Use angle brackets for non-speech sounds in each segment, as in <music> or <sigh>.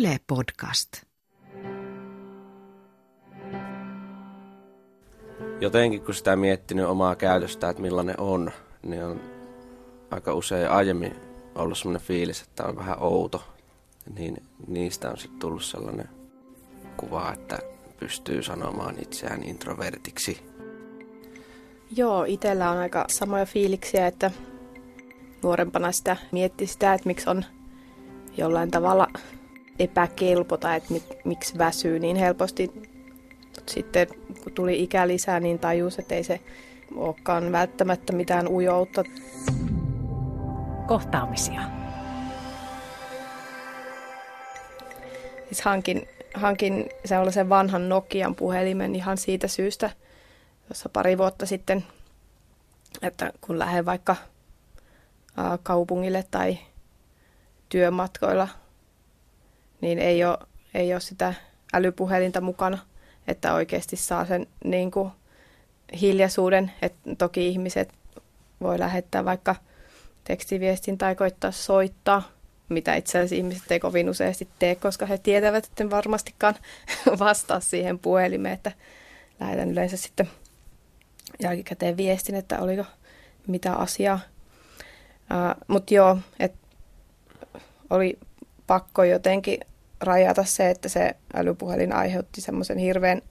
Yle Podcast. Jotenkin kun sitä miettinyt omaa käytöstä, että millainen on, niin on aika usein aiemmin ollut sellainen fiilis, että on vähän outo. Niin niistä on sitten tullut sellainen kuva, että pystyy sanomaan itseään introvertiksi. Joo, itsellä on aika samoja fiiliksiä, että nuorempana sitä mietti sitä, että miksi on jollain tavalla epäkelpo tai että mik, miksi väsyy niin helposti. Sitten kun tuli ikä lisää, niin tajus, että ei se olekaan välttämättä mitään ujoutta. Kohtaamisia. Siis hankin, hankin sellaisen vanhan Nokian puhelimen ihan siitä syystä, jossa pari vuotta sitten, että kun lähden vaikka kaupungille tai työmatkoilla, niin ei ole, ei ole sitä älypuhelinta mukana, että oikeasti saa sen niin kuin hiljaisuuden. että toki ihmiset voi lähettää vaikka tekstiviestin tai koittaa soittaa, mitä itse asiassa ihmiset ei kovin useasti tee, koska he tietävät, että varmastikaan <laughs> vastaa siihen puhelimeen, että lähetän yleensä sitten jälkikäteen viestin, että oliko mitä asiaa. Uh, Mutta joo, että oli pakko jotenkin rajata se, että se älypuhelin aiheutti semmoisen hirveän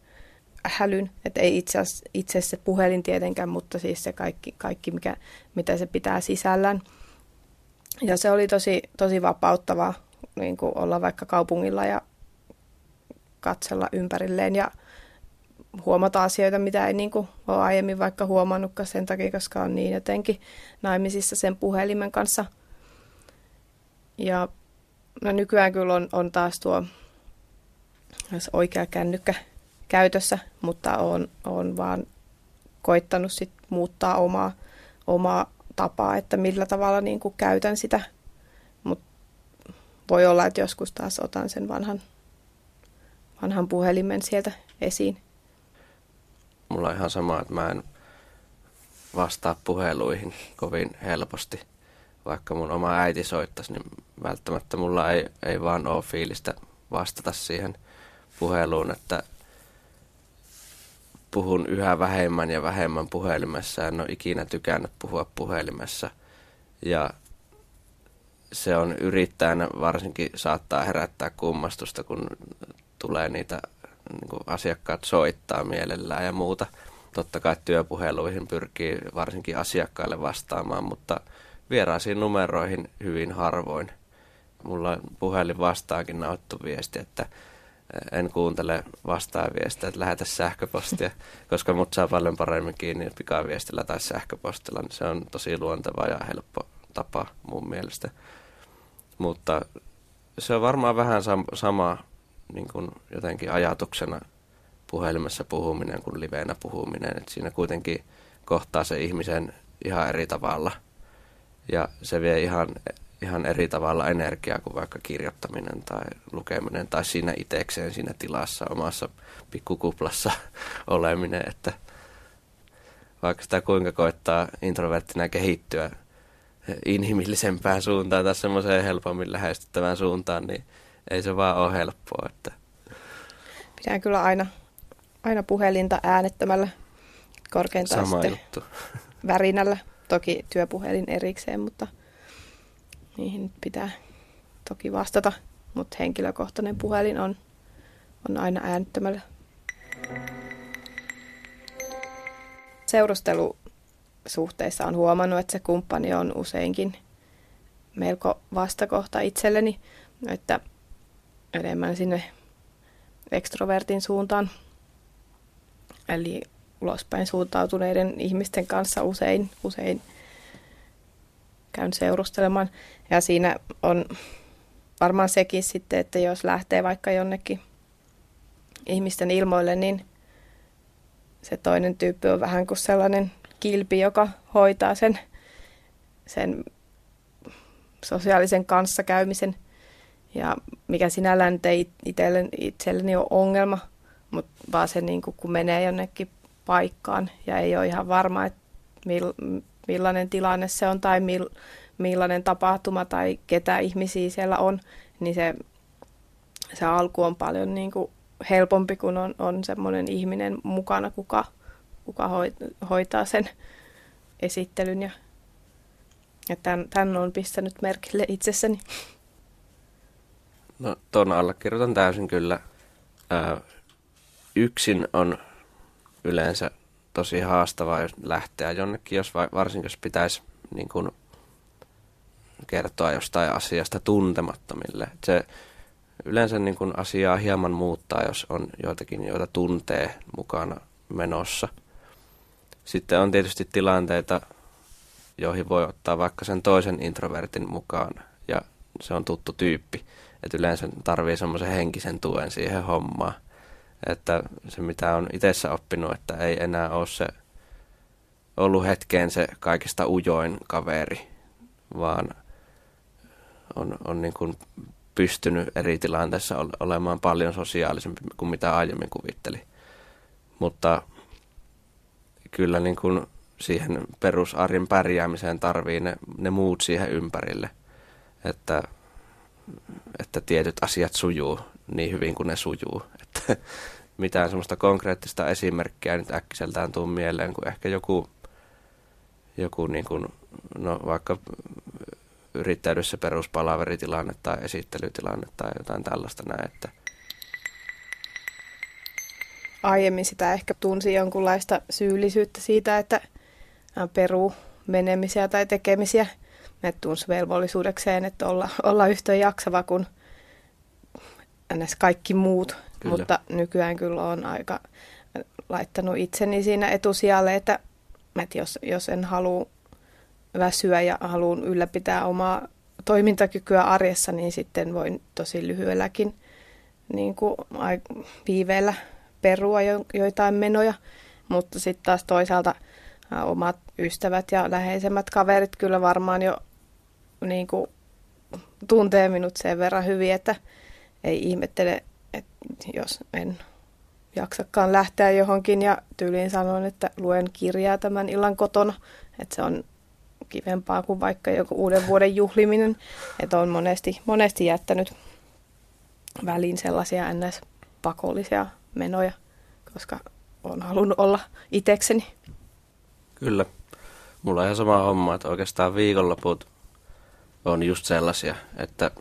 hälyn, että ei itse, asiassa, itse se puhelin tietenkään, mutta siis se kaikki, kaikki mikä, mitä se pitää sisällään. Ja se oli tosi, tosi vapauttavaa niin kuin olla vaikka kaupungilla ja katsella ympärilleen ja huomata asioita, mitä ei niin kuin ole aiemmin vaikka huomannutkaan sen takia, koska on niin jotenkin naimisissa sen puhelimen kanssa. Ja no nykyään kyllä on, on taas tuo oikea kännykkä käytössä, mutta on, on vaan koittanut sit muuttaa omaa, omaa tapaa, että millä tavalla niin kuin käytän sitä. Mutta voi olla, että joskus taas otan sen vanhan, vanhan puhelimen sieltä esiin mulla on ihan sama, että mä en vastaa puheluihin kovin helposti. Vaikka mun oma äiti soittaisi, niin välttämättä mulla ei, ei vaan ole fiilistä vastata siihen puheluun, että puhun yhä vähemmän ja vähemmän puhelimessa. En ole ikinä tykännyt puhua puhelimessa. Ja se on yrittäjänä varsinkin saattaa herättää kummastusta, kun tulee niitä niin kuin asiakkaat soittaa mielellään ja muuta. Totta kai työpuheluihin pyrkii varsinkin asiakkaille vastaamaan, mutta vieraisiin numeroihin hyvin harvoin. Mulla puhelin vastaakin nauttu viesti, että en kuuntele vastaaviestiä, että lähetä sähköpostia, <laughs> koska mut saa paljon paremmin kiinni pikaviestillä tai sähköpostilla, niin se on tosi luonteva ja helppo tapa mun mielestä. Mutta se on varmaan vähän sam- sama niin kuin jotenkin ajatuksena puhelimessa puhuminen kuin liveenä puhuminen. Et siinä kuitenkin kohtaa se ihmisen ihan eri tavalla. Ja se vie ihan, ihan eri tavalla energiaa kuin vaikka kirjoittaminen tai lukeminen tai siinä itekseen siinä tilassa omassa pikkukuplassa <laughs> oleminen. Että vaikka sitä kuinka koittaa introverttina kehittyä inhimillisempään suuntaan tai semmoiseen helpommin lähestyttävään suuntaan, niin ei se vaan ole helppoa. Että. Pidän kyllä aina, aina puhelinta äänettömällä, korkeintaan Sama sitten juttu. <laughs> värinällä. Toki työpuhelin erikseen, mutta niihin pitää toki vastata. Mutta henkilökohtainen puhelin on, on aina äänettömällä. Seurustelusuhteissa on huomannut, että se kumppani on useinkin melko vastakohta itselleni, että enemmän sinne ekstrovertin suuntaan. Eli ulospäin suuntautuneiden ihmisten kanssa usein, usein käyn seurustelemaan. Ja siinä on varmaan sekin sitten, että jos lähtee vaikka jonnekin ihmisten ilmoille, niin se toinen tyyppi on vähän kuin sellainen kilpi, joka hoitaa sen, sen sosiaalisen kanssakäymisen – ja mikä sinällään nyt ei itselleni, itselleni ole ongelma, mutta vaan se niin kuin, kun menee jonnekin paikkaan ja ei ole ihan varma, että millainen tilanne se on tai millainen tapahtuma tai ketä ihmisiä siellä on, niin se se alku on paljon niin kuin helpompi, kun on, on semmoinen ihminen mukana, kuka, kuka hoitaa sen esittelyn. Ja, ja tämän, tämän on pistänyt merkille itsessäni. No tuon allekirjoitan täysin kyllä. Ää, yksin on yleensä tosi haastavaa jos lähteä jonnekin, jos varsinkin jos pitäisi niin kuin, kertoa jostain asiasta tuntemattomille. Se yleensä niin kuin asiaa hieman muuttaa, jos on joitakin, joita tuntee mukana menossa. Sitten on tietysti tilanteita, joihin voi ottaa vaikka sen toisen introvertin mukaan, ja se on tuttu tyyppi. Että yleensä tarvii semmoisen henkisen tuen siihen hommaan. Että se mitä on itsessä oppinut, että ei enää ole se ollut hetkeen se kaikista ujoin kaveri, vaan on, on niin kuin pystynyt eri tilanteissa olemaan paljon sosiaalisempi kuin mitä aiemmin kuvitteli. Mutta kyllä niin kuin siihen perusarjen pärjäämiseen tarvii ne, ne muut siihen ympärille, että, että tietyt asiat sujuu niin hyvin kuin ne sujuu. <laughs> Mitään semmoista konkreettista esimerkkiä nyt äkkiseltään tuu mieleen, kuin ehkä joku, joku niin kuin, no vaikka yrittäjyydessä peruspalaveritilanne tai esittelytilanne tai jotain tällaista näin, että Aiemmin sitä ehkä tunsi jonkunlaista syyllisyyttä siitä, että peru menemisiä tai tekemisiä. Ne tunsi velvollisuudekseen, että olla, olla yhtä jaksava kuin ns. kaikki muut. Kyllä. Mutta nykyään kyllä on aika laittanut itseni siinä etusijalle, että, että jos, jos en halua väsyä ja haluan ylläpitää omaa toimintakykyä arjessa, niin sitten voin tosi lyhyelläkin niin kuin viiveellä perua jo, joitain menoja. Mutta sitten taas toisaalta ä, omat ystävät ja läheisemmät kaverit kyllä varmaan jo niin kuin, tuntee minut sen verran hyvin, että ei ihmettele, että jos en jaksakaan lähteä johonkin ja tyyliin sanon, että luen kirjaa tämän illan kotona, että se on kivempaa kuin vaikka joku uuden vuoden juhliminen. Että on monesti, monesti jättänyt väliin sellaisia ns. pakollisia menoja, koska on halunnut olla itekseni. Kyllä. Mulla on ihan sama homma, että oikeastaan viikonloput on just sellaisia, että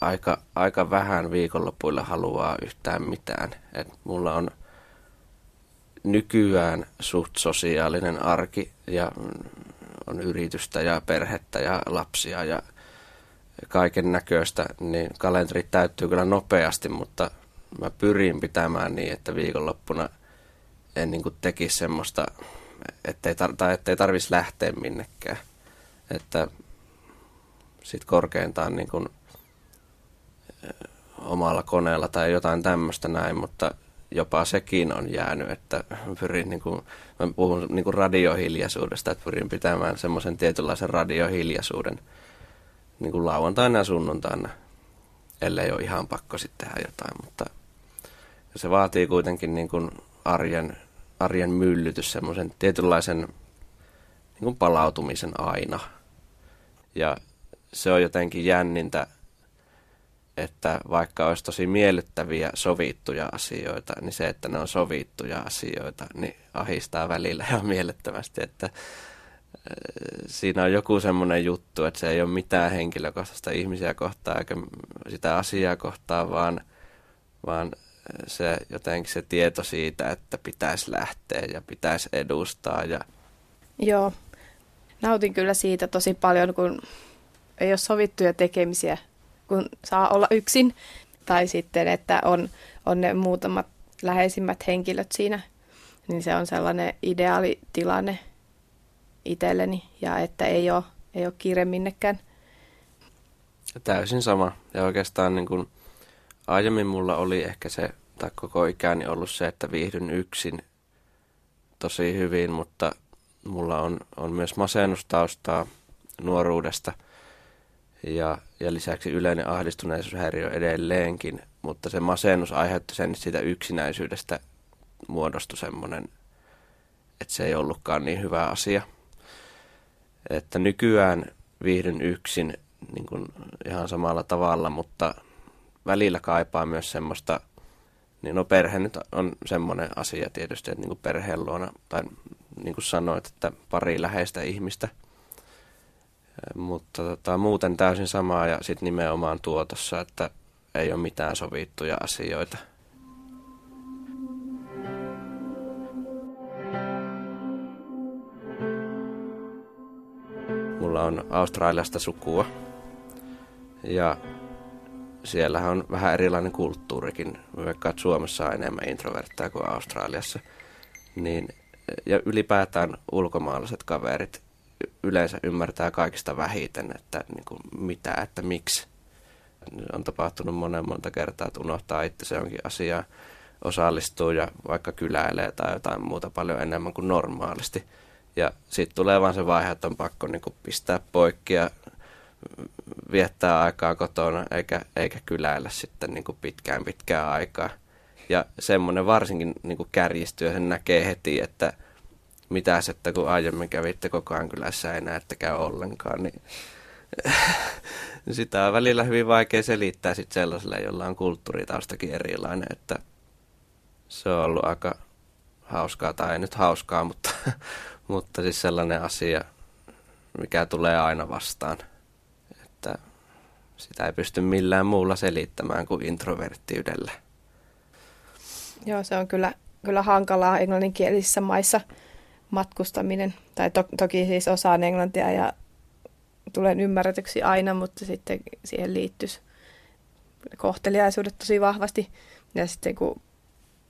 aika, aika vähän viikonlopuilla haluaa yhtään mitään. Et mulla on nykyään suht sosiaalinen arki ja on yritystä ja perhettä ja lapsia ja kaiken näköistä, niin kalenteri täyttyy kyllä nopeasti, mutta mä pyrin pitämään niin, että viikonloppuna en niin tekisi semmoista, ettei, tar- tai ettei tarvitsisi lähteä minnekään. Että sit korkeintaan niin kuin, omalla koneella tai jotain tämmöistä näin, mutta jopa sekin on jäänyt, että pyrin, niin kuin, mä puhun niin kuin radiohiljaisuudesta, että pyrin pitämään semmoisen tietynlaisen radiohiljaisuuden niin kuin lauantaina ja sunnuntaina, ellei ole ihan pakko sitten tehdä jotain, mutta se vaatii kuitenkin niin kuin arjen, arjen myllytys, semmoisen tietynlaisen niin kuin palautumisen aina. Ja se on jotenkin jännintä että vaikka olisi tosi miellyttäviä sovittuja asioita, niin se, että ne on sovittuja asioita, niin ahistaa välillä <laughs> ihan mielettömästi, että äh, siinä on joku semmoinen juttu, että se ei ole mitään henkilökohtaista ihmisiä kohtaa eikä sitä asiaa kohtaa, vaan, vaan se jotenkin se tieto siitä, että pitäisi lähteä ja pitäisi edustaa. Ja... Joo, nautin kyllä siitä tosi paljon, kun ei ole sovittuja tekemisiä kun saa olla yksin. Tai sitten, että on, on ne muutamat läheisimmät henkilöt siinä. Niin se on sellainen ideaalitilanne itselleni ja että ei ole, ei ole kiire minnekään. Täysin sama. Ja oikeastaan niin kuin aiemmin mulla oli ehkä se, tai koko ikäni ollut se, että viihdyn yksin tosi hyvin, mutta mulla on, on myös masennustaustaa nuoruudesta – ja, ja lisäksi yleinen ahdistuneisuushäiriö edelleenkin, mutta se masennus aiheutti sen, siitä yksinäisyydestä muodostui semmoinen, että se ei ollutkaan niin hyvä asia. Että nykyään viihdyn yksin niin kuin ihan samalla tavalla, mutta välillä kaipaa myös semmoista, niin no perhe nyt on semmoinen asia tietysti, että niin kuin perheen luona, tai niin kuin sanoit, että pari läheistä ihmistä, mutta tota, muuten täysin samaa ja sitten nimenomaan tuotossa, että ei ole mitään sovittuja asioita. Mulla on Australiasta sukua ja siellä on vähän erilainen kulttuurikin, vaikka Suomessa on enemmän introvertteja kuin Australiassa. Niin, ja ylipäätään ulkomaalaiset kaverit yleensä ymmärtää kaikista vähiten, että niin kuin mitä, että miksi. On tapahtunut monen monta kertaa, että unohtaa itse se onkin asiaa, osallistuu ja vaikka kyläilee tai jotain muuta paljon enemmän kuin normaalisti. Ja sitten tulee vaan se vaihe, että on pakko niin kuin pistää poikki ja viettää aikaa kotona eikä, eikä kyläillä sitten niin kuin pitkään pitkään aikaa. Ja semmoinen varsinkin niin kuin kärjistyy ja sen näkee heti, että mitäs, että kun aiemmin kävitte koko ajan kylässä ei näettekään ollenkaan, niin <laughs> sitä on välillä hyvin vaikea selittää sit sellaiselle, jolla on kulttuuritaustakin erilainen, että se on ollut aika hauskaa, tai ei nyt hauskaa, mutta, <laughs> mutta siis sellainen asia, mikä tulee aina vastaan että sitä ei pysty millään muulla selittämään kuin introverttiydellä. Joo, se on kyllä, kyllä hankalaa englanninkielisissä maissa matkustaminen. Tai to, toki siis osaan englantia ja tulen ymmärretyksi aina, mutta sitten siihen liittyisi kohteliaisuudet tosi vahvasti. Ja sitten kun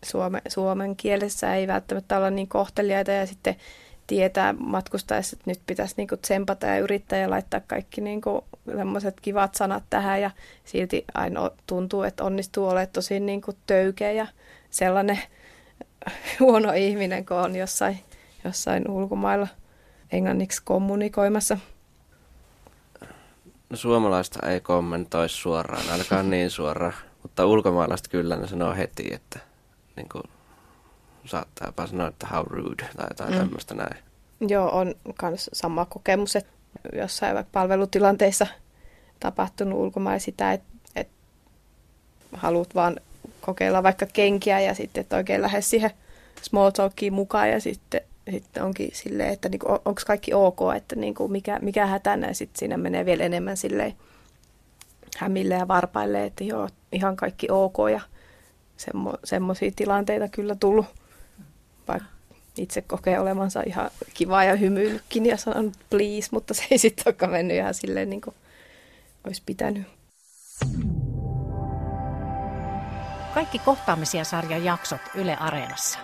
suome, suomen kielessä ei välttämättä olla niin kohteliaita ja sitten tietää matkustaessa, että nyt pitäisi niinku tsempata ja yrittää ja laittaa kaikki niinku semmoiset kivat sanat tähän ja silti aina tuntuu, että onnistuu olemaan tosi niinku töykeä ja sellainen <laughs> huono ihminen, kun on jossain, jossain ulkomailla englanniksi kommunikoimassa. No, suomalaista ei kommentoi suoraan, ainakaan <laughs> niin suoraan, mutta ulkomaalaista kyllä ne sanoo heti, että niin kuin, saattaa sanoa, että how rude tai jotain mm. tämmöistä näin. Joo, on myös sama kokemus, että jossain vaikka palvelutilanteissa tapahtunut ulkomailla sitä, että, että haluat vaan kokeilla vaikka kenkiä ja sitten et oikein lähde siihen small talkiin mukaan ja sitten, sitten onkin silleen, että niinku, onko kaikki ok, että niinku, mikä, mikä hätänä ja sitten siinä menee vielä enemmän silleen hämille ja varpaille, että joo, ihan kaikki ok ja semmo, semmoisia tilanteita kyllä tullut vaikka itse kokee olevansa ihan kiva ja hymyillytkin ja sanonut please, mutta se ei sitten olekaan mennyt ihan silleen niin kuin olisi pitänyt. Kaikki kohtaamisia sarjan jaksot Yle Areenassa.